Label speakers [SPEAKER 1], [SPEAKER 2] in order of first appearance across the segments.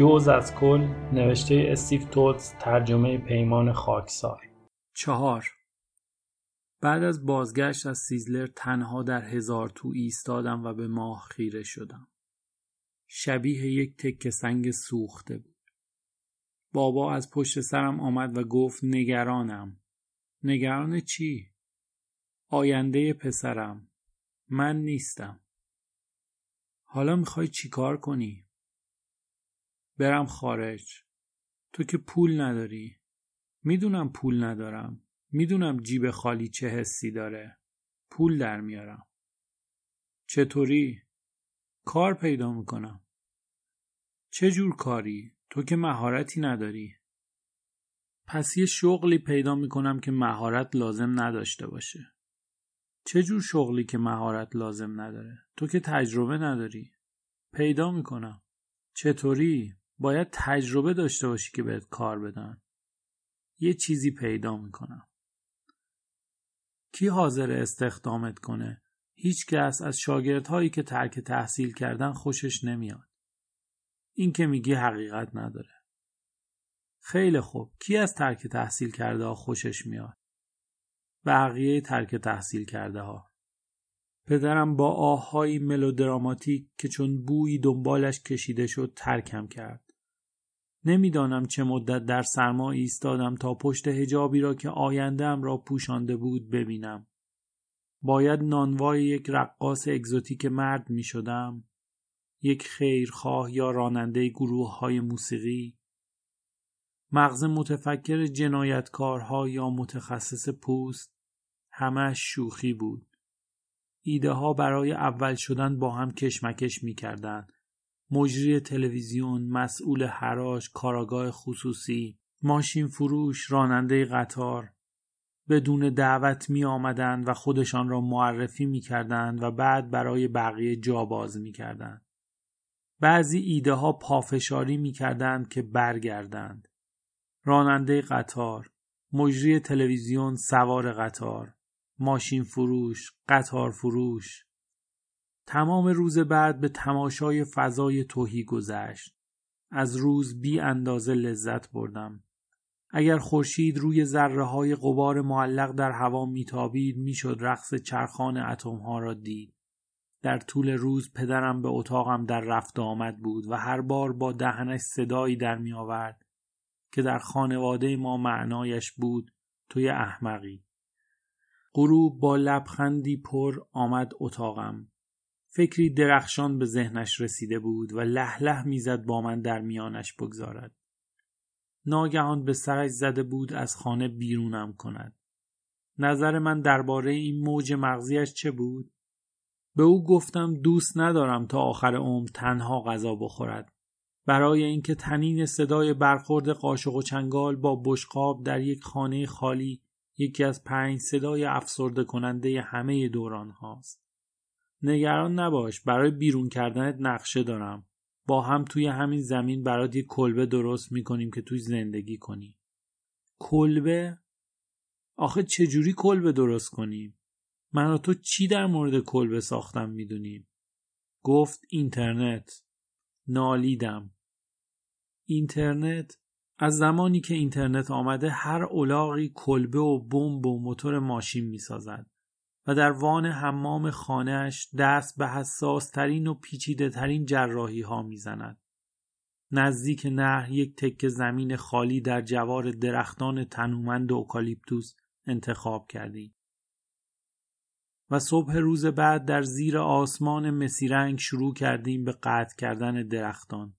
[SPEAKER 1] جوز از کل نوشته استیو توتس ترجمه پیمان خاکسار
[SPEAKER 2] چهار بعد از بازگشت از سیزلر تنها در هزار تو ایستادم و به ماه خیره شدم. شبیه یک تکه سنگ سوخته بود. بابا از پشت سرم آمد و گفت نگرانم. نگران چی؟ آینده پسرم. من نیستم. حالا می‌خوای چیکار کنی؟ برم خارج. تو که پول نداری. می‌دونم پول ندارم. می‌دونم جیب خالی چه حسی داره. پول در میارم. چطوری؟ کار پیدا می‌کنم. چه جور کاری؟ تو که مهارتی نداری. پس یه شغلی پیدا می‌کنم که مهارت لازم نداشته باشه. چه جور شغلی که مهارت لازم نداره؟ تو که تجربه نداری. پیدا می‌کنم. چطوری؟ باید تجربه داشته باشی که بهت کار بدن. یه چیزی پیدا می‌کنم. کی حاضر استخدامت کنه؟ هیچ کس از شاگردهایی که ترک تحصیل کردن خوشش نمیاد. این که میگی حقیقت نداره. خیلی خوب. کی از ترک تحصیل کرده ها خوشش میاد؟ بقیه ترک تحصیل کرده ها. پدرم با آههایی ملودراماتیک که چون بویی دنبالش کشیده شد ترکم کرد. نمی‌دانم چه مدت در سرما ایستادم تا پشت هجابی را که آیندهام را پوشانده بود ببینم. باید نانوای یک رقاص اگزوتیک مرد می شدم. یک خیرخواه یا راننده گروه های موسیقی. مغز متفکر جنایتکارها یا متخصص پوست. همه شوخی بود. ایده ها برای اول شدن با هم کشمکش می کردن. مجری تلویزیون، مسئول حراج، کاراگاه خصوصی، ماشین فروش، راننده قطار بدون دعوت می آمدن و خودشان را معرفی می کردن و بعد برای بقیه جا باز می کردن. بعضی ایده ها پافشاری می کردن که برگردند. راننده قطار، مجری تلویزیون سوار قطار، ماشین فروش، قطار فروش، تمام روز بعد به تماشای فضای توهی گذشت. از روز بی اندازه لذت بردم. اگر خورشید روی ذره های قبار معلق در هوا میتابید می‌شد رقص چرخان اتم ها را دید. در طول روز پدرم به اتاقم در رفت آمد بود و هر بار با دهنش صدایی در می آورد که در خانواده ما معنایش بود توی احمقی. غروب با لبخندی پر آمد اتاقم. فکری درخشان به ذهنش رسیده بود و لح لح می‌زد با من در میانش بگذارد. ناگهان به سرش زده بود از خانه بیرونم کند. نظر من درباره این موج مغزیش چه بود؟ به او گفتم دوست ندارم تا آخر عمر تنها غذا بخورد. برای اینکه تنین صدای برخورد قاشق و چنگال با بشقاب در یک خانه خالی یکی از پنج صدای افسرده کننده همه دوران هاست. نگران نباش برای بیرون کردنت نقشه دارم با هم توی همین زمین برات یه کلبه درست می‌کنیم که توی زندگی کنی کلبه؟ آخه چجوری کلبه درست کنیم؟ من تو چی در مورد کلبه ساختم می‌دونیم؟ گفت اینترنت نالیدم اینترنت از زمانی که اینترنت آمده هر اولاغی کلبه و بمب و موتور ماشین می‌سازد در وان حمام خانهش دست به حساس ترین و پیچیده ترین جراحی ها می زند. نزدیک نهر یک تکه زمین خالی در جوار درختان تنومند اوکالیپتوس انتخاب کردیم. و صبح روز بعد در زیر آسمان مسیرنگ شروع کردیم به قطع کردن درختان.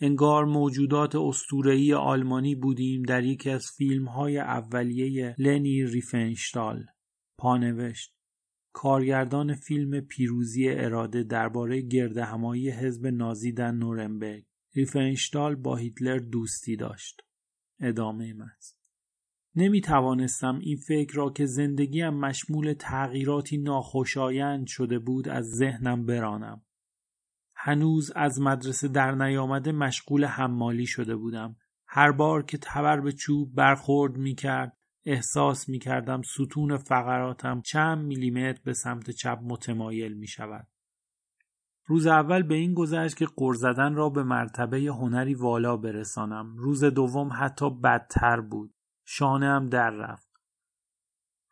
[SPEAKER 2] انگار موجودات استورهی آلمانی بودیم در یکی از فیلم های اولیه لنی ریفنشتال. پانوشت کارگردان فیلم پیروزی اراده درباره گردهمایی حزب نازی در نورنبرگ ریفنشتال با هیتلر دوستی داشت ادامه متن نمی توانستم این فکر را که زندگیم مشمول تغییراتی ناخوشایند شده بود از ذهنم برانم. هنوز از مدرسه در نیامده مشغول حمالی شده بودم. هر بار که تبر به چوب برخورد می کرد احساس می کردم ستون فقراتم چند میلیمتر به سمت چپ متمایل می شود. روز اول به این گذشت که قر زدن را به مرتبه هنری والا برسانم. روز دوم حتی بدتر بود. شانه هم در رفت.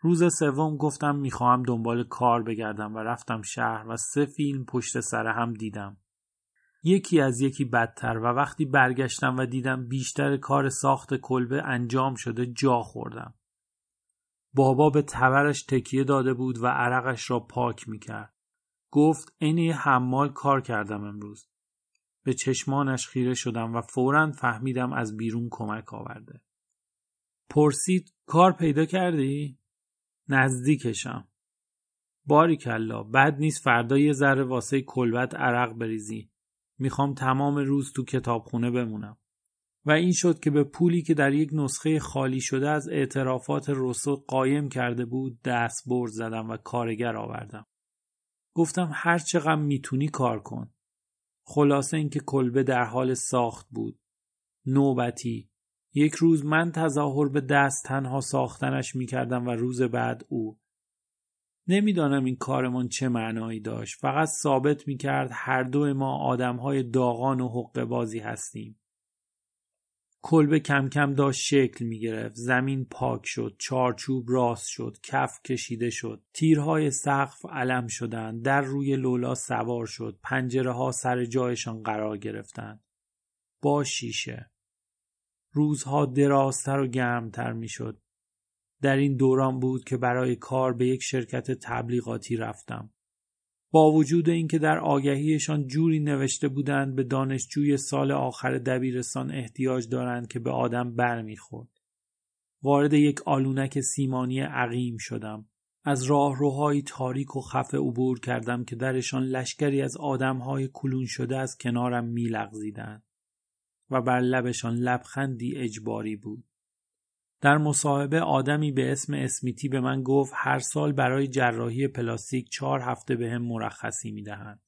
[SPEAKER 2] روز سوم گفتم می‌خواهم دنبال کار بگردم و رفتم شهر و سه فیلم پشت سر هم دیدم. یکی از یکی بدتر و وقتی برگشتم و دیدم بیشتر کار ساخت کلبه انجام شده جا خوردم. بابا به تورش تکیه داده بود و عرقش را پاک می‌کرد. گفت عین یه حمال کار کردم امروز. به چشمانش خیره شدم و فورا فهمیدم از بیرون کمک آورده. پرسید کار پیدا کردی؟ نزدیکشم. باری کلا بد نیست فردا یه ذره واسه کلبت عرق بریزی. می‌خوام تمام روز تو کتابخونه بمونم. و این شد که به پولی که در یک نسخه خالی شده از اعترافات روسو قایم کرده بود دست برد زدم و کارگر آوردم. گفتم هر چقدر می‌تونی کار کن. خلاصه اینکه کلبه در حال ساخت بود. نوبتی. یک روز من تظاهر به دست تنها ساختنش می‌کردم و روز بعد او. نمی‌دانم این کارمان چه معنایی داشت. فقط ثابت می‌کرد هر دو ما آدمهای داغان و حق بازی هستیم. کلبه کم کم داشت شکل می گرفت. زمین پاک شد. چارچوب راست شد. کف کشیده شد. تیرهای سقف علم شدند. در روی لولا سوار شد. پنجره ها سر جایشان قرار گرفتند. با شیشه. روزها درازتر و گرمتر می شد. در این دوران بود که برای کار به یک شرکت تبلیغاتی رفتم. با وجود اینکه در آگهیشان جوری نوشته بودند به دانشجوی سال آخر دبیرستان احتیاج دارند که به آدم برمیخورد. وارد یک آلونک سیمانی عقیم شدم. از راهروهای تاریک و خفه عبور کردم که درشان لشکری از آدمهای کلون شده از کنارم میلغزیدند و بر لبشان لبخندی اجباری بود. در مصاحبه آدمی به اسم اسمیتی به من گفت هر سال برای جراحی پلاستیک چهار هفته به هم مرخصی می دهند.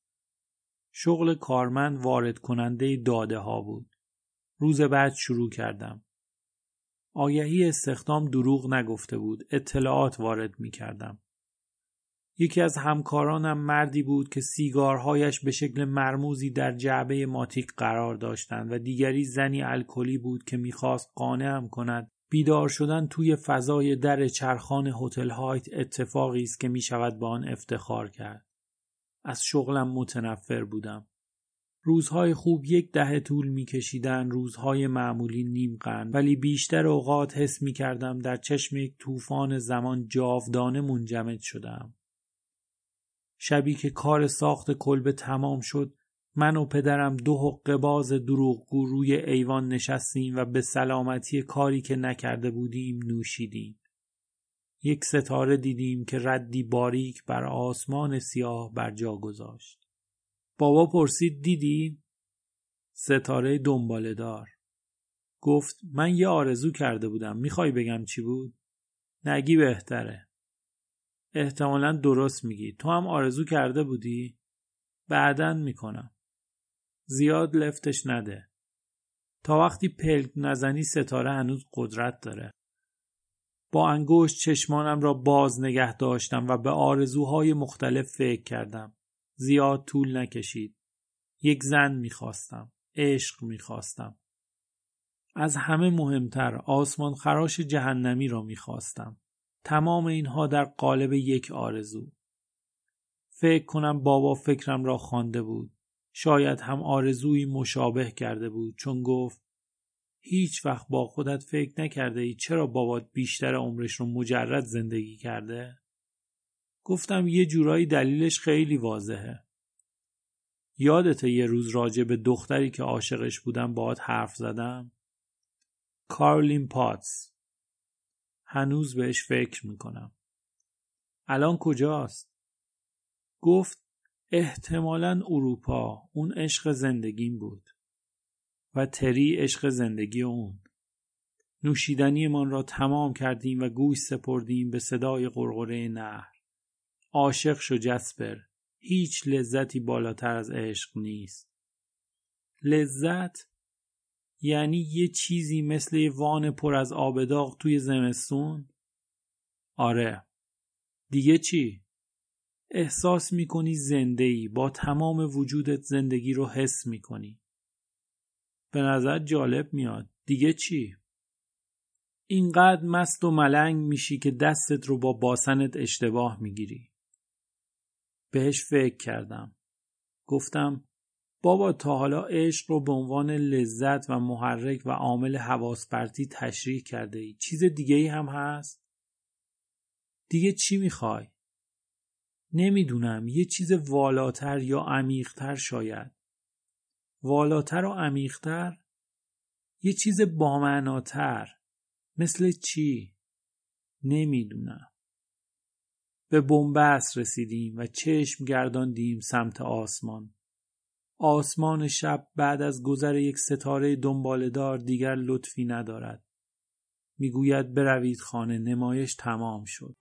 [SPEAKER 2] شغل کارمند وارد کننده داده ها بود. روز بعد شروع کردم. آگهی استخدام دروغ نگفته بود. اطلاعات وارد می کردم. یکی از همکارانم مردی بود که سیگارهایش به شکل مرموزی در جعبه ماتیک قرار داشتند و دیگری زنی الکلی بود که می‌خواست قانعم کند بیدار شدن توی فضای در چرخان هتل هایت اتفاقی است که می شود با آن افتخار کرد. از شغلم متنفر بودم. روزهای خوب یک دهه طول می کشیدن روزهای معمولی نیم قرن ولی بیشتر اوقات حس می کردم در چشم یک طوفان زمان جاودانه منجمد شدم. شبی که کار ساخت کلبه تمام شد من و پدرم دو حقه باز دروغگو روی ایوان نشستیم و به سلامتی کاری که نکرده بودیم نوشیدیم. یک ستاره دیدیم که ردی باریک بر آسمان سیاه بر جا گذاشت. بابا پرسید دیدی؟ ستاره دنباله دار. گفت من یه آرزو کرده بودم. می‌خوای بگم چی بود؟ نگی بهتره. احتمالا درست میگی. تو هم آرزو کرده بودی؟ بعدن می‌کنم. زیاد لفتش نده. تا وقتی پلک نزنی ستاره هنوز قدرت داره. با انگشت چشمانم را باز نگه داشتم و به آرزوهای مختلف فکر کردم. زیاد طول نکشید. یک زن می‌خواستم. عشق می‌خواستم. از همه مهمتر آسمان خراش جهنمی را می‌خواستم. تمام اینها در قالب یک آرزو. فکر کنم بابا فکرم را خوانده بود. شاید هم آرزویی مشابه کرده بود چون گفت هیچ وقت با خودت فکر نکرده ای چرا بابات بیشتر عمرش رو مجرد زندگی کرده؟ گفتم یه جورایی دلیلش خیلی واضحه. یادته یه روز راجع به دختری که عاشقش بودم باهات حرف زدم؟ کارلین پاتس. هنوز بهش فکر می‌کنم. الان کجاست؟ گفت احتمالا اروپا. اون عشق زندگیم بود. و تری عشق زندگی اون. نوشیدنیمان را تمام کردیم و گوش سپردیم به صدای قرقره نهر. عاشق شو جسپر. هیچ لذتی بالاتر از عشق نیست. لذت یعنی یه چیزی مثل وان پر از آب داغ توی زمستون؟ آره. دیگه چی؟ احساس می‌کنی زنده ای با تمام وجودت زندگی رو حس می‌کنی. به نظر جالب میاد. دیگه چی؟ اینقدر مست و ملنگ میشی که دستت رو با باسنت اشتباه می‌گیری. بهش فکر کردم. گفتم بابا تا حالا عشق رو به عنوان لذت و محرک و عامل حواس پرتی تشریح کرده ای. چیز دیگه ای هم هست؟ دیگه چی می‌خوای؟ نمی‌دونم یه چیز والاتر یا عمیقتر شاید. والاتر و عمیقتر یه چیز بامعناتر. مثل چی؟ نمی‌دونم. به بنبست رسیدیم و چشم گرداندیم سمت آسمان. آسمان شب بعد از گذر یک ستاره دنبالدار دیگر لطفی ندارد. می‌گوید بروید خانه نمایش تمام شد.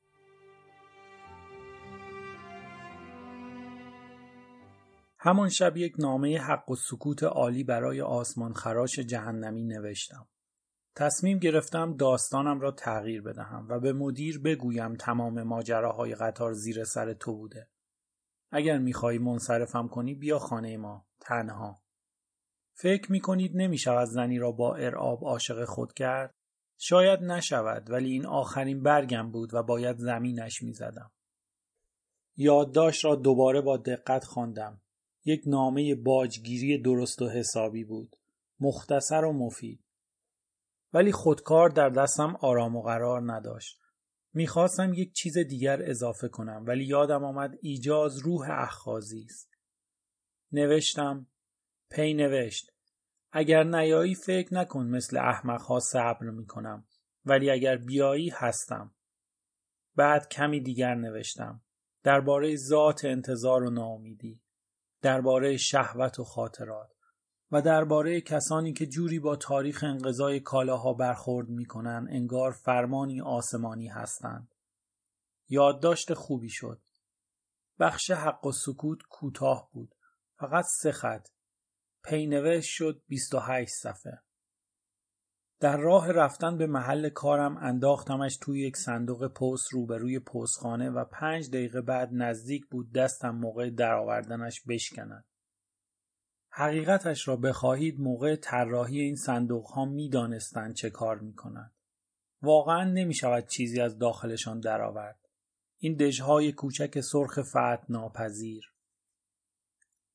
[SPEAKER 2] همان شب یک نامه حق و سکوت عالی برای آسمان خراش جهنمی نوشتم. تصمیم گرفتم داستانم را تغییر بدهم و به مدیر بگویم تمام ماجراهای قطار زیر سر تو بوده. اگر می‌خواهی منصرفم کنی بیا خانه ما تنها. فکر می‌کنید نمی‌شود زنی را با ارعاب عاشق خود کرد؟ شاید نشود ولی این آخرین برگم بود و باید زمینش می‌زدم. یادداشت را دوباره با دقت خواندم. یک نامه باجگیری درست و حسابی بود. مختصر و مفید. ولی خودکار در دستم آرام و قرار نداشت. می‌خواستم یک چیز دیگر اضافه کنم ولی یادم آمد ایجاز روح اخخازی است. نوشتم پی نوشت اگر نیایی فکر نکن مثل احمقها صبر می‌کنم ولی اگر بیایی هستم. بعد کمی دیگر نوشتم درباره ذات انتظار و ناامیدی درباره شهوت و خاطرات و درباره کسانی که جوری با تاریخ انقضای کالاها برخورد می‌کنن انگار فرمانی آسمانی هستند. یادداشت خوبی شد. بخش حق و سکوت کوتاه بود. فقط سه خط. پینوشت شد 28 صفحه. در راه رفتن به محل کارم انداختمش توی یک صندوق پست روبروی پستخانه و پنج دقیقه بعد نزدیک بود دستم موقع درآوردنش بشکند. حقیقتش را بخواهید موقع طراحی این صندوق ها می دانستند چه کار می کنند. واقعا نمی شود چیزی از داخلشان درآورد. این دژهای کوچک سرخ فعت ناپذیر.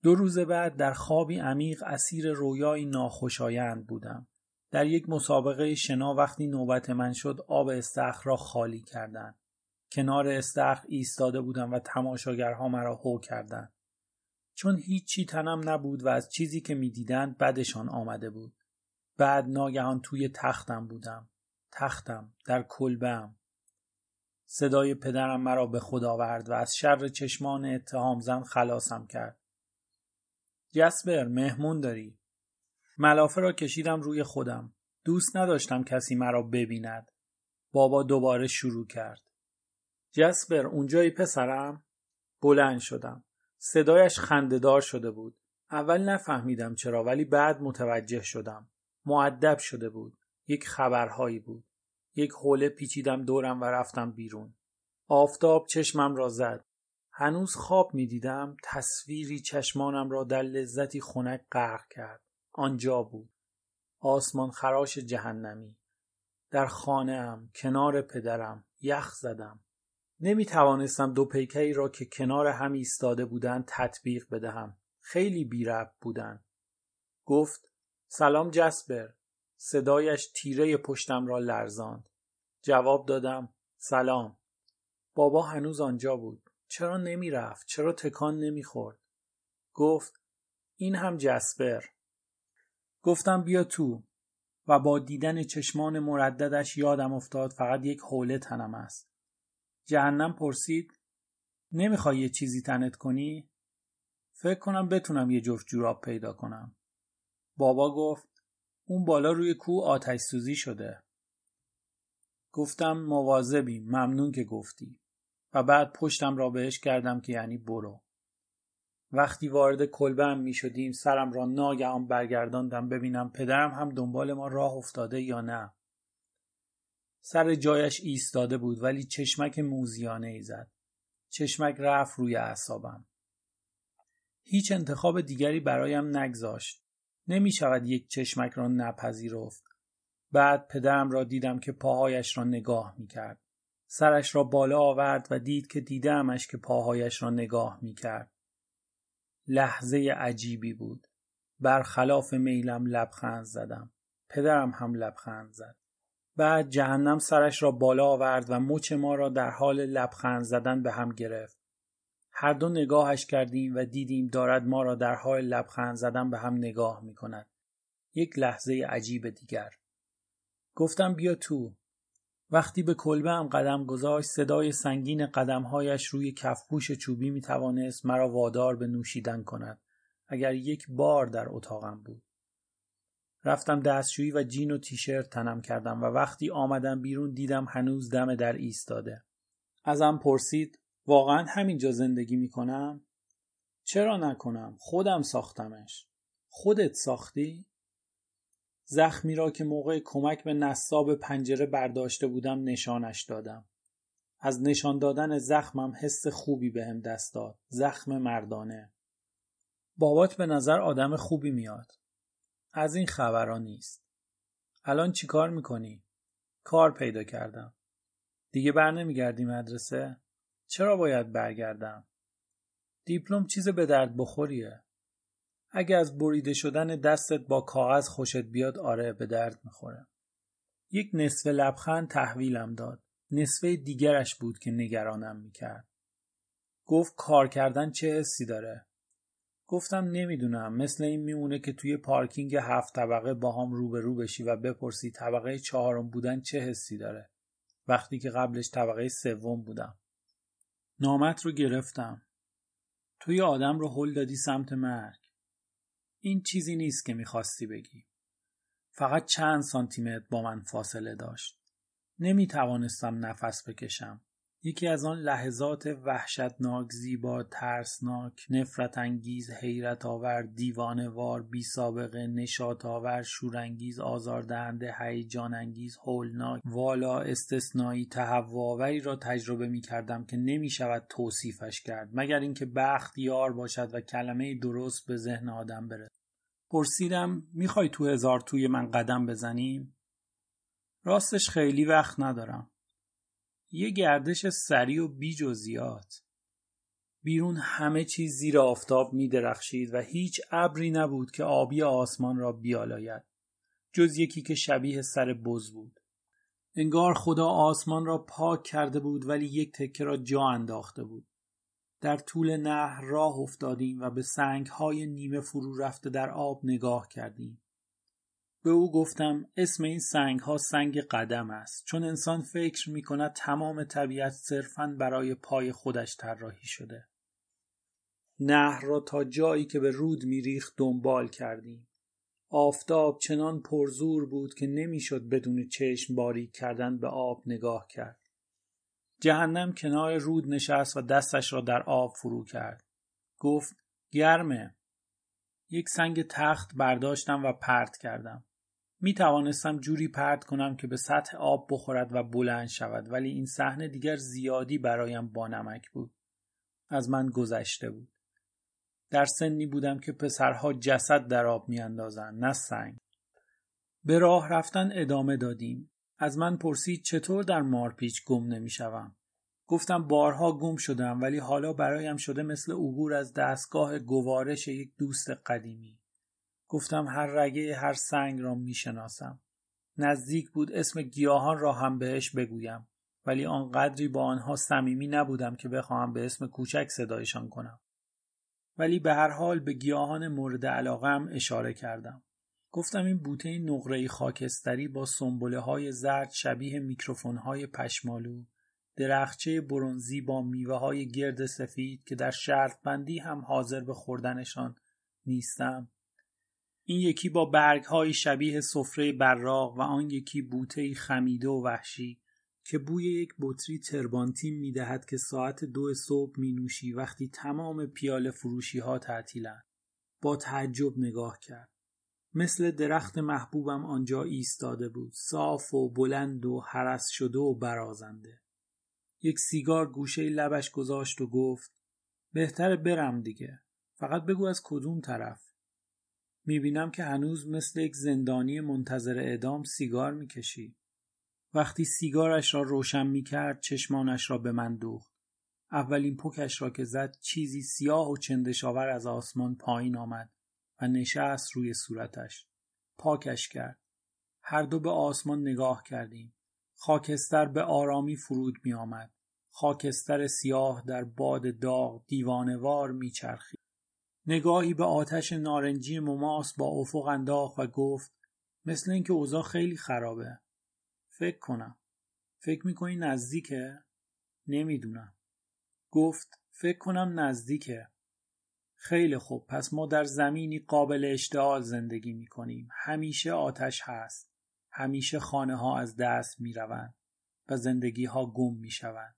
[SPEAKER 2] دو روز بعد در خوابی عمیق اسیر رویایی ناخوشایند بودم. در یک مسابقه شنا وقتی نوبت من شد آب استخر را خالی کردند. کنار استخر ایستاده بودم و تماشاگرها مرا هو کردند. چون هیچی تنم نبود و از چیزی که می‌دیدند بدشان آمده بود. بعد ناگهان توی تختم بودم. تختم در کلبم. صدای پدرم مرا به خود آورد و از شر چشمان اتهام زن خلاصم کرد. جسبر مهمون داری. ملافه را کشیدم روی خودم. دوست نداشتم کسی مرا ببیند. بابا دوباره شروع کرد. جسبر اونجایی پسرم؟ بلند شدم. صدایش خندهدار شده بود. اول نفهمیدم چرا ولی بعد متوجه شدم. معدب شده بود. یک خبرهایی بود. یک حوله پیچیدم دورم و رفتم بیرون. آفتاب چشمم را زد. هنوز خواب می دیدم تصویری چشمانم را در لذتی خنک غرق کرد. آنجا بود. آسمان خراش جهنمی. در خانه ام، کنار پدرم، یخ زدم. نمی توانستم دو پیکری را که کنار هم ایستاده بودند تطبیق بدهم. خیلی بیرب بودند. گفت سلام جسبر. صدایش تیره پشتم را لرزاند. جواب دادم سلام. بابا هنوز آنجا بود. چرا نمی رفت؟ چرا تکان نمی خورد؟ گفت این هم جسپر. گفتم بیا تو و با دیدن چشمان مرددش یادم افتاد فقط یک حوله تنم است. جهنم پرسید نمی‌خوای یه چیزی تنت کنی؟ فکر کنم بتونم یه جفت جوراب پیدا کنم. بابا گفت اون بالا روی کوه آتش سوزی شده. گفتم مواظبی ممنون که گفتی و بعد پشتم را بهش کردم که یعنی برو. وقتی وارد کلبه هم می شدیم سرم را ناگهان برگرداندم ببینم پدرم هم دنبال ما راه افتاده یا نه. سر جایش ایستاده بود ولی چشمک موزیانه ای زد. چشمک رفت روی اعصابم. هیچ انتخاب دیگری برایم نگذاشت. نمی شود یک چشمک را نپذیرفت. بعد پدرم را دیدم که پاهایش را نگاه می کرد. سرش را بالا آورد و دید که دیدمش که پاهایش را نگاه می کرد. لحظه عجیبی بود. برخلاف میلم لبخند زدم. پدرم هم لبخند زد. بعد جهنم سرش را بالا آورد و مچ ما را در حال لبخند زدن به هم گرفت. هر دو نگاهش کردیم و دیدیم دارد ما را در حال لبخند زدن به هم نگاه می کند. یک لحظه عجیب دیگر. گفتم بیا تو. وقتی به کلبه هم قدم گذاشت صدای سنگین قدمهایش روی کفپوش چوبی می توانست مرا وادار به نوشیدن کند. اگر یک بار در اتاقم بود. رفتم دستشویی و جین و تیشرت تنم کردم و وقتی آمدم بیرون دیدم هنوز دم در ایستاده. ازم پرسید واقعا همینجا زندگی می‌کنم؟ چرا نکنم؟ خودم ساختمش. خودت ساختی؟ زخمی را که موقع کمک به نصاب پنجره برداشته بودم نشانش دادم. از نشان دادن زخمم حس خوبی بهم به دست داد. زخم مردانه. بابات به نظر آدم خوبی میاد. از این خبرها نیست. الان چی کار می‌کنی؟ کار پیدا کردم. دیگه بر نمیگردی مدرسه؟ چرا باید برگردم؟ دیپلم چیز به درد بخوریه. اگه از بریده شدن دستت با کاغذ خوشت بیاد آره به درد می‌خوره. یک نصف لبخند تحویلم داد. نصفه دیگرش بود که نگرانم می‌کرد. گفت کار کردن چه حسی داره؟ گفتم نمی‌دونم مثل این میمونه که توی پارکینگ هفت طبقه با هم روبرو بشی و بپرسی طبقه چهارم بودن چه حسی داره وقتی که قبلش طبقه سوم بودم نامت رو گرفتم توی آدم رو هل دادی سمت مرگ این چیزی نیست که می‌خواستی بگی. فقط چند سانتیمتر با من فاصله داشت. نمی توانستم نفس بکشم. یکی از آن لحظات وحشتناک زیبا ترسناک نفرت انگیز حیرت آور دیوانه وار بی سابقه نشاط آور شورانگیز آزاردهنده هیجان انگیز هولناک. والا استثنایی تهوعآوری را تجربه می کردم که نمی شود توصیفش کرد مگر اینکه بخت یار باشد و کلمه درست به ذهن آدم برسد. پرسیدم می‌خوای تو هزار توی من قدم بزنیم راستش خیلی وقت ندارم. یه گردش سریع و بی جزیات بیرون همه چیز زیر آفتاب می درخشید و هیچ ابری نبود که آبی آسمان را بیالاید جز یکی که شبیه سر بز بود. انگار خدا آسمان را پاک کرده بود ولی یک تکه را جا انداخته بود. در طول نهر راه افتادیم و به سنگ های نیمه فرو رفته در آب نگاه کردیم. به او گفتم اسم این سنگ ها سنگ قدم است چون انسان فکر می کند تمام طبیعت صرفا برای پای خودش طراحی شده. نهر را تا جایی که به رود میریخت دنبال کردیم. آفتاب چنان پرزور بود که نمی‌شد بدون چشم باریک کردن به آب نگاه کرد. جهنم کنار رود نشست و دستش را در آب فرو کرد. گفت گرمه. یک سنگ تخت برداشتم و پرت کردم. می توانستم جوری پرت کنم که به سطح آب بخورد و بلند شود ولی این صحنه دیگر زیادی برایم بانمک بود. از من گذشته بود. در سنی بودم که پسرها جسد در آب میاندازند نه سنگ. به راه رفتن ادامه دادیم. از من پرسید چطور در مارپیچ گم نمی‌شوم. گفتم بارها گم شدم ولی حالا برایم شده مثل عبور از دستگاه گوارش یک دوست قدیمی. گفتم هر رگه هر سنگ را می‌شناسم. نزدیک بود اسم گیاهان را هم بهش بگویم ولی آنقدری با آنها صمیمی نبودم که بخواهم به اسم کوچک صدایشان کنم. ولی به هر حال به گیاهان مورد علاقم اشاره کردم. گفتم این بوته نقره خاکستری با سنبله های زرد شبیه میکروفون های پشمالو درخچه برونزی با میوه های گرد سفید که در شرط بندی هم حاضر به خوردنشان نیستم این یکی با برگهایی شبیه سفره براق و آن یکی بوته خمیده و وحشی که بوی یک بطری تربانتین می دهد که ساعت دو صبح می نوشی وقتی تمام پیاله فروشی ها تعطیلند. با تعجب نگاه کرد. مثل درخت محبوبم آنجا ایستاده بود. صاف و بلند و حرس شده و برازنده. یک سیگار گوشه لبش گذاشت و گفت بهتره برم دیگه فقط بگو از کدوم طرف می‌بینم که هنوز مثل یک زندانی منتظر اعدام سیگار می‌کشی. وقتی سیگارش را روشن می‌کرد چشمانش را به من دوخت. اولین پکش را که زد چیزی سیاه و چندشاور از آسمان پایین آمد و نشست روی صورتش. پاکش کرد. هر دو به آسمان نگاه کردیم. خاکستر به آرامی فرود می آمد. خاکستر سیاه در باد داغ دیوانوار میچرخید. نگاهی به آتش نارنجی مماس با افق انداخت و گفت مثل اینکه اوضاع خیلی خرابه. فکر کنم. فکر می‌کنی نزدیکه؟ نمی‌دونم. گفت فکر کنم نزدیکه. خیلی خوب پس ما در زمینی قابل اشتعال زندگی می‌کنیم. همیشه آتش هست. همیشه خانه ها از دست می روند و زندگی ها گم می شوند.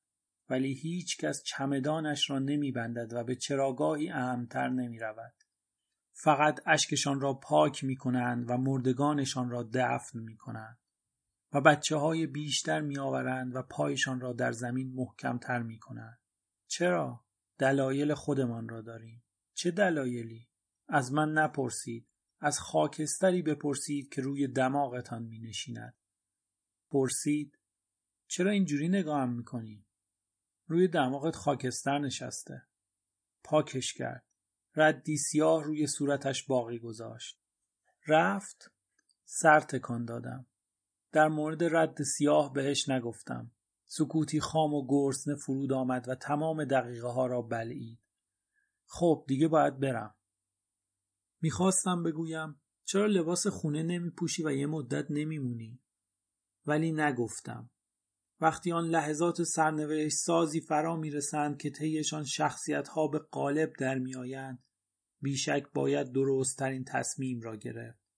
[SPEAKER 2] ولی هیچ کس چمدانش را نمی بندد و به چراگاهی اهمتر نمی رود. فقط اشکشان را پاک می کنند و مردگانشان را دفن می کنند. و بچه های بیشتر می آورند و پایشان را در زمین محکمتر می کنند. چرا؟ دلایل خودمان را داریم. چه دلایلی؟ از من نپرسید. از خاکستری بپرسید که روی دماغتان می نشیند. پرسید چرا اینجوری نگاهم می‌کنی؟ روی دماغت خاکستر نشسته. پاکش کرد. ردی سیاه روی صورتش باقی گذاشت. رفت سر تکان دادم. در مورد رد سیاه بهش نگفتم. سکوتی خام و گرسنه فرود آمد و تمام دقیقه ها را بلعید. خب دیگه باید برم. می‌خواستم بگویم چرا لباس خونه نمی پوشی و یه مدت نمیمونی؟ ولی نگفتم. وقتی آن لحظات سرنوشت سازی فرا می‌رسند که طیشان شخصیت ها به قالب در میآیند بیشک باید درستترین تصمیم را گرفت.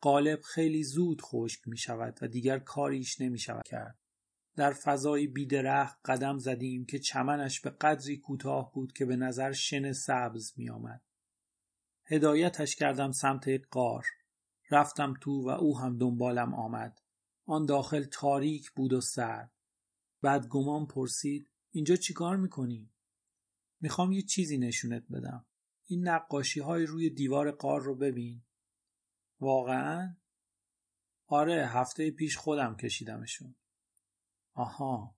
[SPEAKER 2] قالب خیلی زود خشک می شود و دیگر کاریش نمی شود کرد. در فضای بیدرخت قدم زدیم که چمنش به قدری کوتاه بود که به نظر شن سبز می آمد. هدایتش کردم سمت قار رفتم تو و او هم دنبالم آمد آن داخل تاریک بود و سرد بعد گمان پرسید اینجا چیکار می‌کنی؟ می‌خوام یه چیزی نشونت بدم این نقاشی های روی دیوار قار رو ببین واقعا؟ آره هفته پیش خودم کشیدمشون آها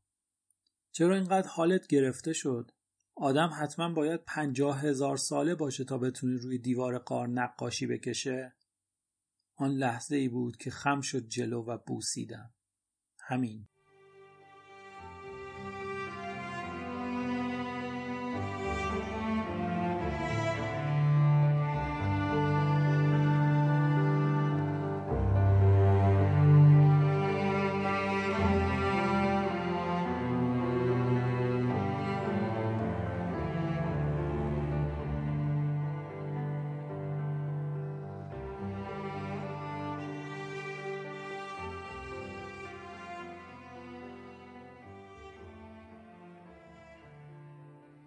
[SPEAKER 2] چرا اینقدر حالت گرفته شد؟ آدم حتما باید پنجاه هزار ساله باشه تا بتونه روی دیوار قار نقاشی بکشه آن لحظه ای بود که خم شد جلو و بوسیدم. همین.